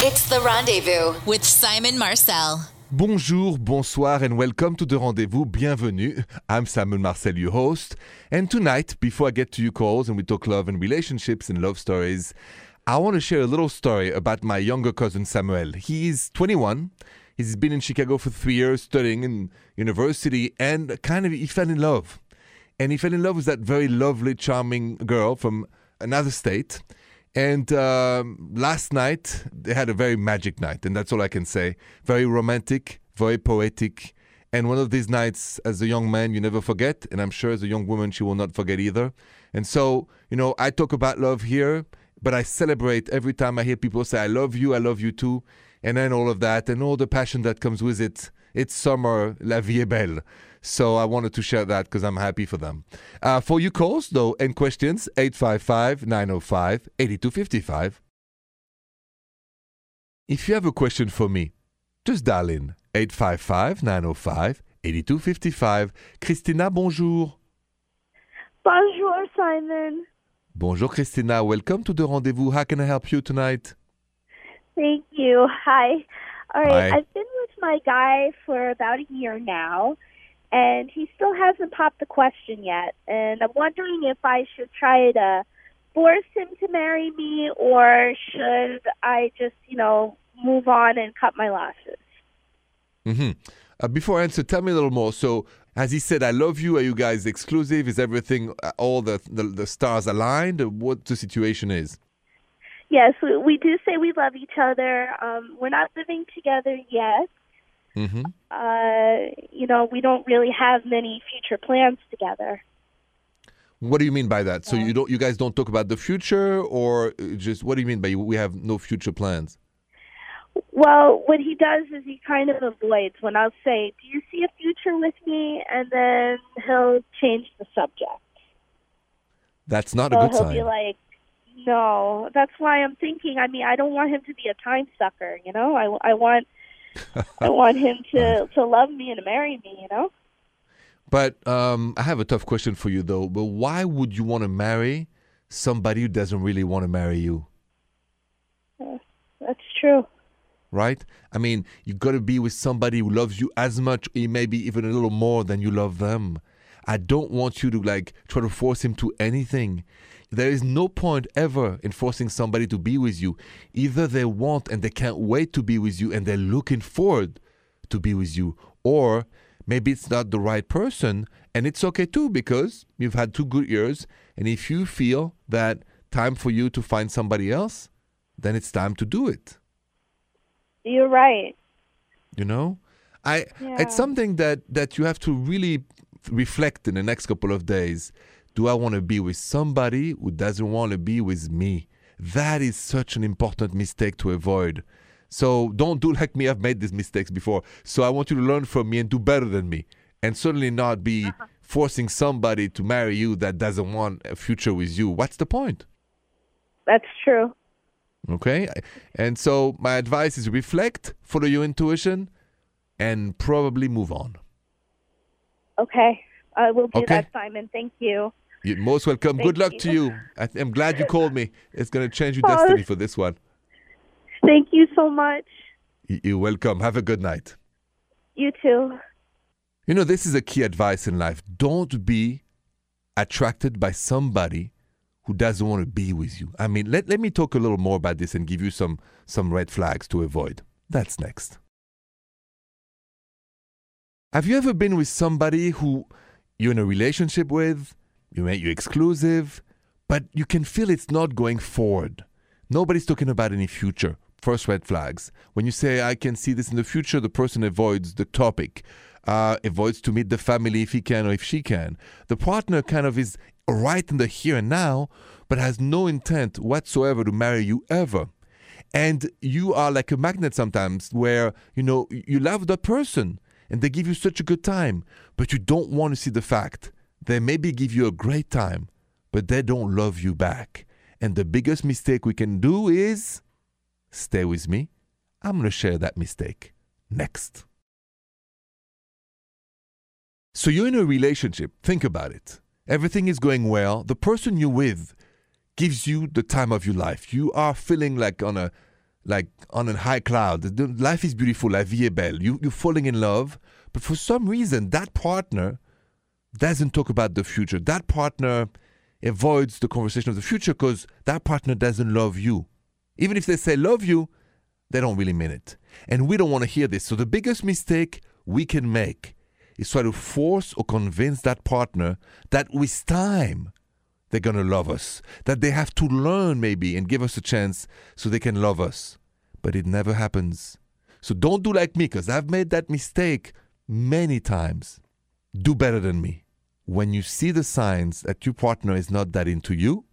It's The Rendezvous with Simon Marcel. Bonjour, bonsoir, and welcome to the rendezvous. Bienvenue. I'm Simon Marcel, your host. And tonight, before I get to your calls and we talk love and relationships and love stories, I want to share a little story about my younger cousin Samuel. He's 21. He's been in Chicago for three years studying in university and kind of he fell in love. And he fell in love with that very lovely, charming girl from another state. And um, last night, they had a very magic night, and that's all I can say. Very romantic, very poetic. And one of these nights, as a young man, you never forget. And I'm sure as a young woman, she will not forget either. And so, you know, I talk about love here, but I celebrate every time I hear people say, I love you, I love you too. And then all of that and all the passion that comes with it. It's summer, la vie est belle. So I wanted to share that because I'm happy for them. Uh, for you calls, though, and questions, 855 905 8255. If you have a question for me, just dial in 855 905 8255. Christina, bonjour. Bonjour, Simon. Bonjour, Christina. Welcome to the rendezvous. How can I help you tonight? Thank you. Hi. All right. Hi. I've been with my guy for about a year now, and he still hasn't popped the question yet. And I'm wondering if I should try to force him to marry me, or should I just, you know, move on and cut my losses? hmm Uh, before I answer, tell me a little more. So, has he said, I love you? Are you guys exclusive? Is everything, uh, all the, the, the stars aligned? What the situation is? Yes, we, we do say we love each other. Um, we're not living together yet. Hmm Uh, you know, we don't really have many future plans together. What do you mean by that? So you don't, you guys don't talk about the future, or just what do you mean by we have no future plans? Well, what he does is he kind of avoids when I'll say, "Do you see a future with me?" and then he'll change the subject. That's not So a good he'll sign. be like, "No." That's why I'm thinking. I mean, I don't want him to be a time sucker. You know, I, I want I want him to to love me and to marry me. You know. but um, I have a tough question for you though. But why would you want to marry somebody who doesn't really want to marry you? That's true. right? I mean, you've got to be with somebody who loves you as much, or maybe even a little more than you love them. I don't want you to like try to force him to anything. There is no point ever in forcing somebody to be with you. Either they want and they can't wait to be with you and they're looking forward to be with you, or maybe it's not the right person and it's okay too because you've had two good years. And if you feel that time for you to find somebody else, then it's time to do it You're right. you know i Yeah. it's something that that you have to really reflect in the next couple of days do i want to be with somebody who doesn't want to be with me? That is such an important mistake to avoid. So don't do like me i've made these mistakes before. So i want you to learn from me and do better than me. And certainly not be uh-huh. forcing somebody to marry you that doesn't want a future with you. What's the point? That's true. Okay. And so my advice is reflect, follow your intuition, and probably move on. Okay, I will do Okay. that, Simon. Thank you. You're most welcome. Thank Good luck you. to you. I, I'm glad you called me. It's going to change your Oh, destiny for this one. Thank you so much. You're welcome. Have a good night. You too. You know, this is a key advice in life. Don't be attracted by somebody who doesn't want to be with you. I mean, let, let me talk a little more about this and give you some, some red flags to avoid. That's next. Have you ever been with somebody who you're in a relationship with, you make you exclusive, but you can feel it's not going forward? Nobody's talking about any future. First red flags. When you say, I can see this in the future, the person avoids the topic, uh, avoids to meet the family if he can or if she can. The partner kind of is right in the here and now, but has no intent whatsoever to marry you ever. And you are like a magnet sometimes where, you know, you love the person and they give you such a good time, but you don't want to see the fact they maybe give you a great time, but they don't love you back. And the biggest mistake we can do is stay with me. I'm going to share that mistake next. So you're in a relationship. Think about it. Everything is going well. The person you're with gives you the time of your life. You are feeling like on a like on a high cloud. Life is beautiful, la vie est belle. You, you're falling in love, but for some reason, that partner doesn't talk about the future. That partner avoids the conversation of the future because that partner doesn't love you. Even if they say love you, they don't really mean it. And we don't want to hear this. So the biggest mistake we can make is try to force or convince that partner that with time they're going to love us, that they have to learn maybe and give us a chance so they can love us. But it never happens. So don't do like me because I've made that mistake many times. Do better than me. When you see the signs that your partner is not that into you,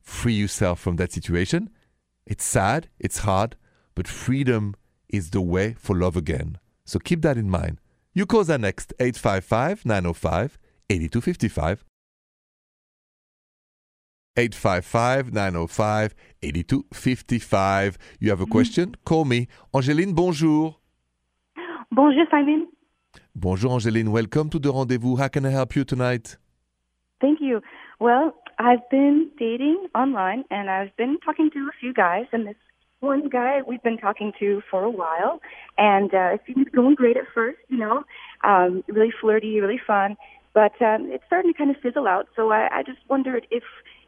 free yourself from that situation. It's sad, it's hard, but freedom is the way for love again. So keep that in mind. You call are next 855 905 8255. 855 905 8255. You have a question? Call me. Angeline, bonjour. Bonjour, Simon. Bonjour, Angeline. Welcome to the rendezvous. How can I help you tonight? Thank you. Well, I've been dating online and I've been talking to a few guys, and this one guy we've been talking to for a while, and uh, it seemed going great at first, you know, um, really flirty, really fun, but um, it's starting to kind of fizzle out. So I, I just wondered if,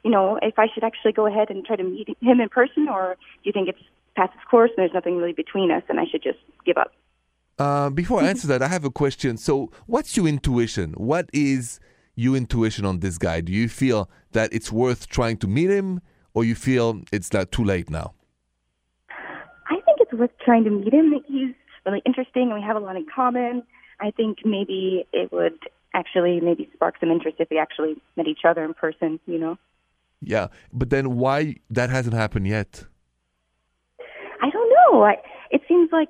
you know, if I should actually go ahead and try to meet him in person, or do you think it's past its course and there's nothing really between us, and I should just give up? Uh, before I answer that, I have a question. So, what's your intuition? What is your intuition on this guy? Do you feel that it's worth trying to meet him, or you feel it's not too late now? I think it's worth trying to meet him. He's really interesting, and we have a lot in common. I think maybe it would actually maybe spark some interest if we actually met each other in person. You know, Yeah, but then why that hasn't happened yet? I don't know. I, it seems like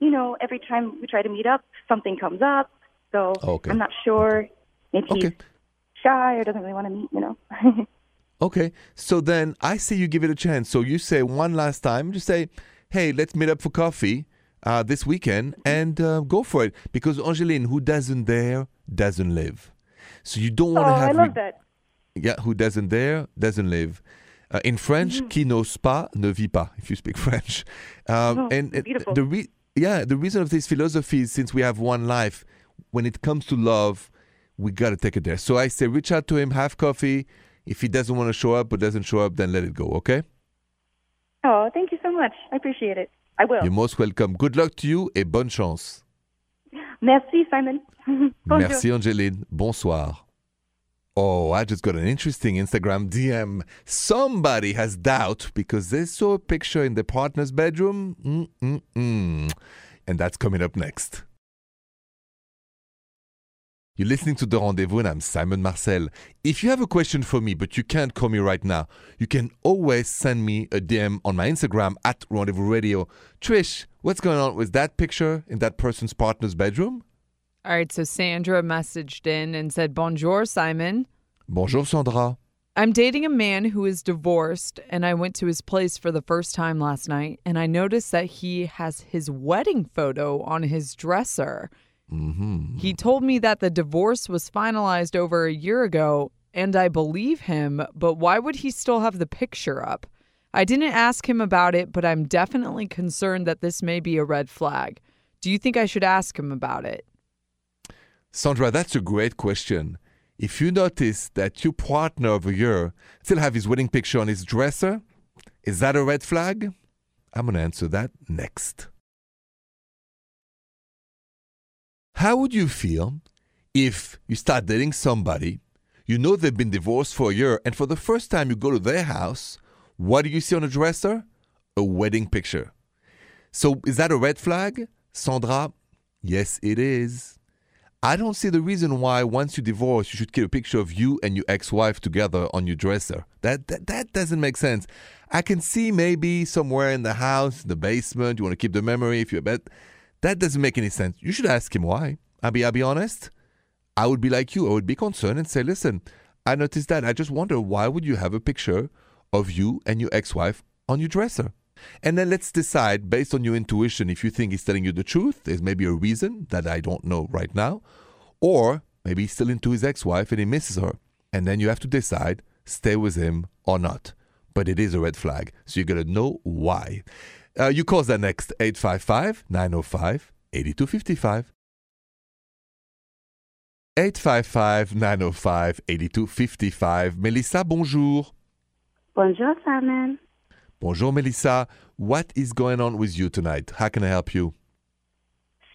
you know every time we try to meet up, something comes up. So Okay. I'm not sure. Maybe he's Okay. shy or doesn't really want to meet. You know. Okay, so then I say you give it a chance. So you say one last time, just say, hey, let's meet up for coffee uh, this weekend and uh, go for it. Because Angeline, who doesn't dare, doesn't live. So you don't oh, want to have. I love re- that. Yeah, who doesn't dare, doesn't live. Uh, in French, Mm-hmm. qui n'ose pas ne vit pas, if you speak French. Um, Oh, and beautiful. the re- yeah, the reason of this philosophy is since we have one life, when it comes to love, we got to take it there. So I say, reach out to him, have coffee. If he doesn't want to show up or doesn't show up, then let it go, okay? Oh, thank you so much. I appreciate it. I will. You're most welcome. Good luck to you et bonne chance. Merci, Simon. Merci, Angeline. Bonsoir. Oh, I just got an interesting Instagram DM. Somebody has doubt because they saw a picture in their partner's bedroom. Mm-mm-mm. And that's coming up next. You're listening to The Rendezvous, and I'm Simon Marcel. If you have a question for me, but you can't call me right now, you can always send me a DM on my Instagram at Rendezvous Radio. Trish, what's going on with that picture in that person's partner's bedroom? All right, so Sandra messaged in and said, Bonjour, Simon. Bonjour, Sandra. I'm dating a man who is divorced, and I went to his place for the first time last night, and I noticed that he has his wedding photo on his dresser. Mm-hmm. He told me that the divorce was finalized over a year ago, and I believe him, but why would he still have the picture up? I didn't ask him about it, but I'm definitely concerned that this may be a red flag. Do you think I should ask him about it? Sandra, that's a great question. If you notice that your partner of a year still have his wedding picture on his dresser, is that a red flag? I'm going to answer that next. How would you feel if you start dating somebody, you know they've been divorced for a year, and for the first time you go to their house, what do you see on the dresser? A wedding picture. So is that a red flag? Sandra, yes, it is. I don't see the reason why once you divorce you should keep a picture of you and your ex-wife together on your dresser. That, that that doesn't make sense. I can see maybe somewhere in the house, in the basement, you want to keep the memory if you're but that doesn't make any sense. You should ask him why. I'll be I'll be honest. I would be like you. I would be concerned and say, listen, I noticed that. I just wonder why would you have a picture of you and your ex-wife on your dresser? And then let's decide based on your intuition if you think he's telling you the truth. There's maybe a reason that I don't know right now. Or maybe he's still into his ex wife and he misses her. And then you have to decide stay with him or not. but it is a red flag. So you got to know why. Uh, you call that next 855 905 8255. 855 905 8255. Melissa, bonjour. Bonjour, Simon. Bonjour, Melissa. What is going on with you tonight? How can I help you?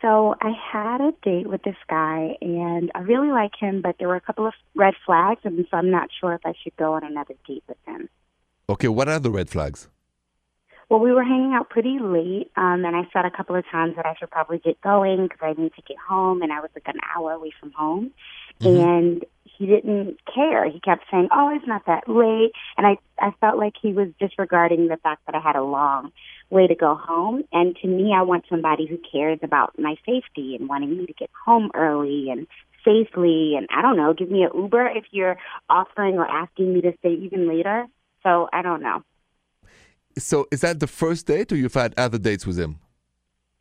So I had a date with this guy, and I really like him, but there were a couple of red flags, and so I'm not sure if I should go on another date with him. Okay, what are the red flags? Well, we were hanging out pretty late, um, and I said a couple of times that I should probably get going because I need to get home, and I was like an hour away from home, and he didn't care. He kept saying, "Oh, it's not that late," and I I felt like he was disregarding the fact that I had a long way to go home. And to me, I want somebody who cares about my safety and wanting me to get home early and safely. And I don't know, give me an Uber if you're offering or asking me to stay even later. So I don't know. So is that the first date, or you've had other dates with him?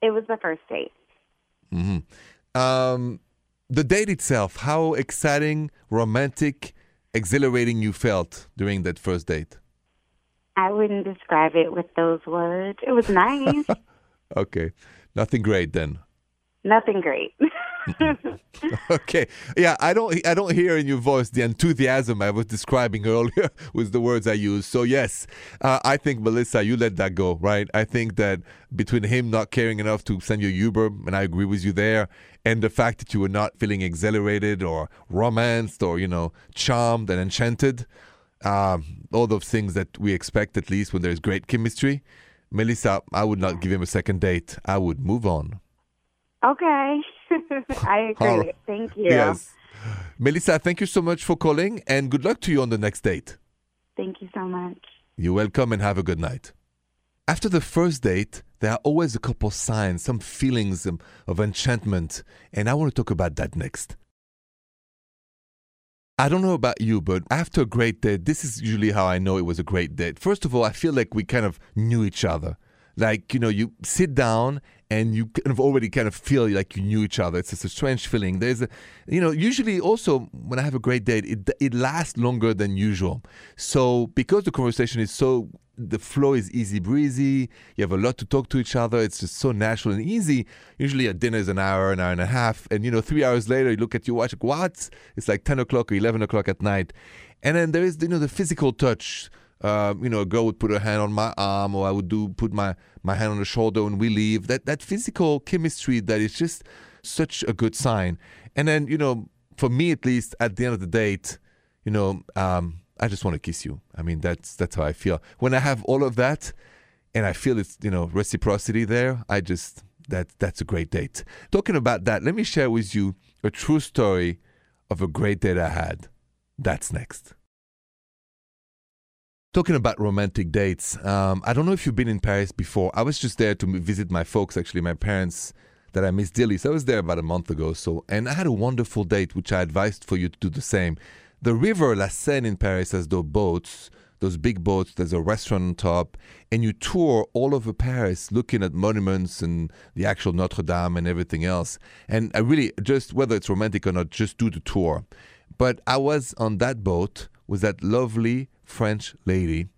It was the first date. Mm-hmm. Um, the date itself, how exciting, romantic, exhilarating you felt during that first date? I wouldn't describe it with those words. It was nice. Okay, nothing great then. Nothing great. Okay, yeah, I don't, I don't hear in your voice the enthusiasm I was describing earlier with the words I used. So yes, uh, I think Melissa, you let that go, right? I think that between him not caring enough to send you Uber, and I agree with you there, and the fact that you were not feeling exhilarated or romanced or you know charmed and enchanted, um, all those things that we expect at least when there's great chemistry. Melissa, I would not give him a second date. I would move on. okay. I agree. Right. Thank you. Yes. Melissa, thank you so much for calling and good luck to you on the next date. Thank you so much. You're welcome and have a good night. After the first date, there are always a couple signs, some feelings um, of enchantment, and I want to talk about that next. I don't know about you, but after a great date, this is usually how I know it was a great date. First of all, I feel like we kind of knew each other. Like, you know, you sit down and you kind of already kind of feel like you knew each other. It's just a strange feeling. There's a, you know, usually also when I have a great date, it, it lasts longer than usual. So because the conversation is so, the flow is easy breezy, you have a lot to talk to each other, it's just so natural and easy. Usually a dinner is an hour, an hour and a half. And, you know, three hours later, you look at your watch, like, what? It's like 10 o'clock or 11 o'clock at night. And then there is, you know, the physical touch. Um, you know, a girl would put her hand on my arm, or I would do put my, my hand on the shoulder when we leave. That that physical chemistry that is just such a good sign. And then, you know, for me at least, at the end of the date, you know, um, I just want to kiss you. I mean, that's that's how I feel. When I have all of that, and I feel it's you know reciprocity there, I just that that's a great date. Talking about that, let me share with you a true story of a great date I had. That's next. Talking about romantic dates, um, I don't know if you've been in Paris before. I was just there to visit my folks, actually, my parents that I miss dearly. So I was there about a month ago. So, and I had a wonderful date, which I advised for you to do the same. The river La Seine in Paris has those boats, those big boats. There's a restaurant on top, and you tour all over Paris, looking at monuments and the actual Notre Dame and everything else. And I really just whether it's romantic or not, just do the tour. But I was on that boat with that lovely French lady,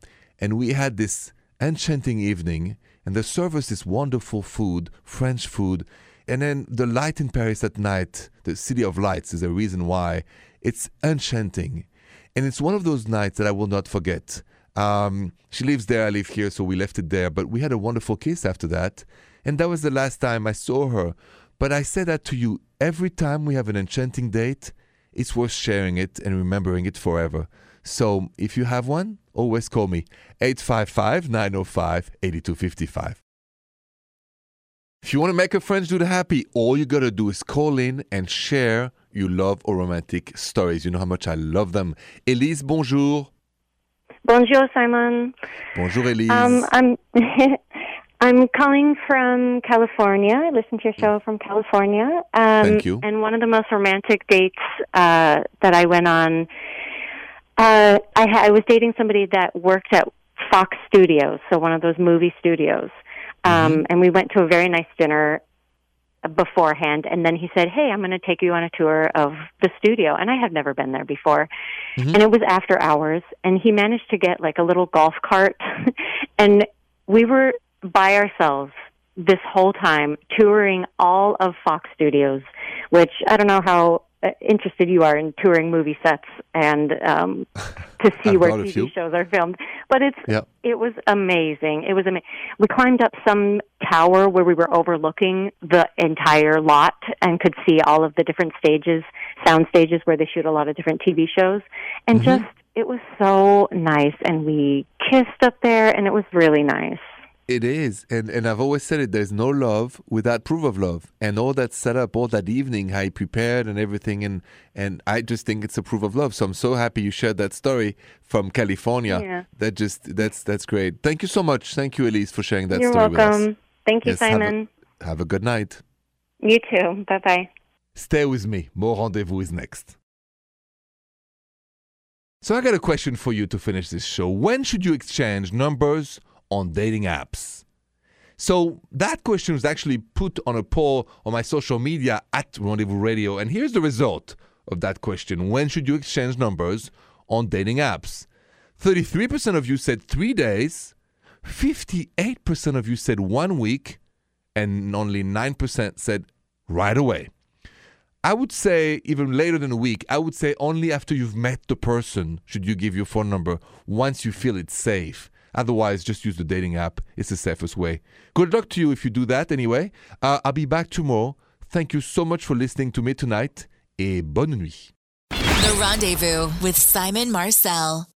and we had this enchanting evening. And they serve us this wonderful food, French food. And then the light in Paris at night, the city of lights, is a reason why it's enchanting. And it's one of those nights that I will not forget. Um, she lives there, I live here, so we left it there. But we had a wonderful kiss after that. And that was the last time I saw her. But I say that to you every time we have an enchanting date, it's worth sharing it and remembering it forever. So if you have one, always call me 855 905 8255. If you want to make a French dude happy, all you got to do is call in and share your love or romantic stories. You know how much I love them. Elise, bonjour. Bonjour, Simon. Bonjour, Elise. Um, I'm I'm calling from California. I listen to your show from California. Um, Thank you. And one of the most romantic dates uh, that I went on, uh, I, ha- I was dating somebody that worked at Fox Studios, so one of those movie studios. Um, And we went to a very nice dinner. beforehand and then he said hey i'm going to take you on a tour of the studio and i had never been there before Mm-hmm. and it was after hours and he managed to get like a little golf cart and we were by ourselves this whole time touring all of fox studios which i don't know how interested you are in touring movie sets and um to see where tv shows are filmed but it's Yeah. it was amazing. It was amazing. We climbed up some tower where we were overlooking the entire lot and could see all of the different stages, sound stages where they shoot a lot of different TV shows. And just, it was so nice. And we kissed up there, and it was really nice. It is, and and I've always said it. There's no love without proof of love, and all that setup, all that evening, how he prepared and everything, and and I just think it's a proof of love. So I'm so happy you shared that story from California. Yeah. That just that's that's great. Thank you so much. Thank you, Elise, for sharing that You're story with us. welcome. Thank you, Yes, have a- Simon. Have a good night. You too. Bye bye. Stay with me. More rendezvous is next. So I got a question for you to finish this show. When should you exchange numbers on dating apps? So that question was actually put on a poll on my social media at Rendezvous Radio, and here's the result of that question. When should you exchange numbers on dating apps? 33% of you said three days, 58% of you said one week, and only 9% said right away. I would say even later than a week. I would say only after you've met the person should you give your phone number once you feel it's safe. Otherwise, just use the dating app. It's the safest way. Good luck to you if you do that anyway. Uh, I'll be back tomorrow. Thank you so much for listening to me tonight et bonne nuit. The Rendezvous with Simon Marcel.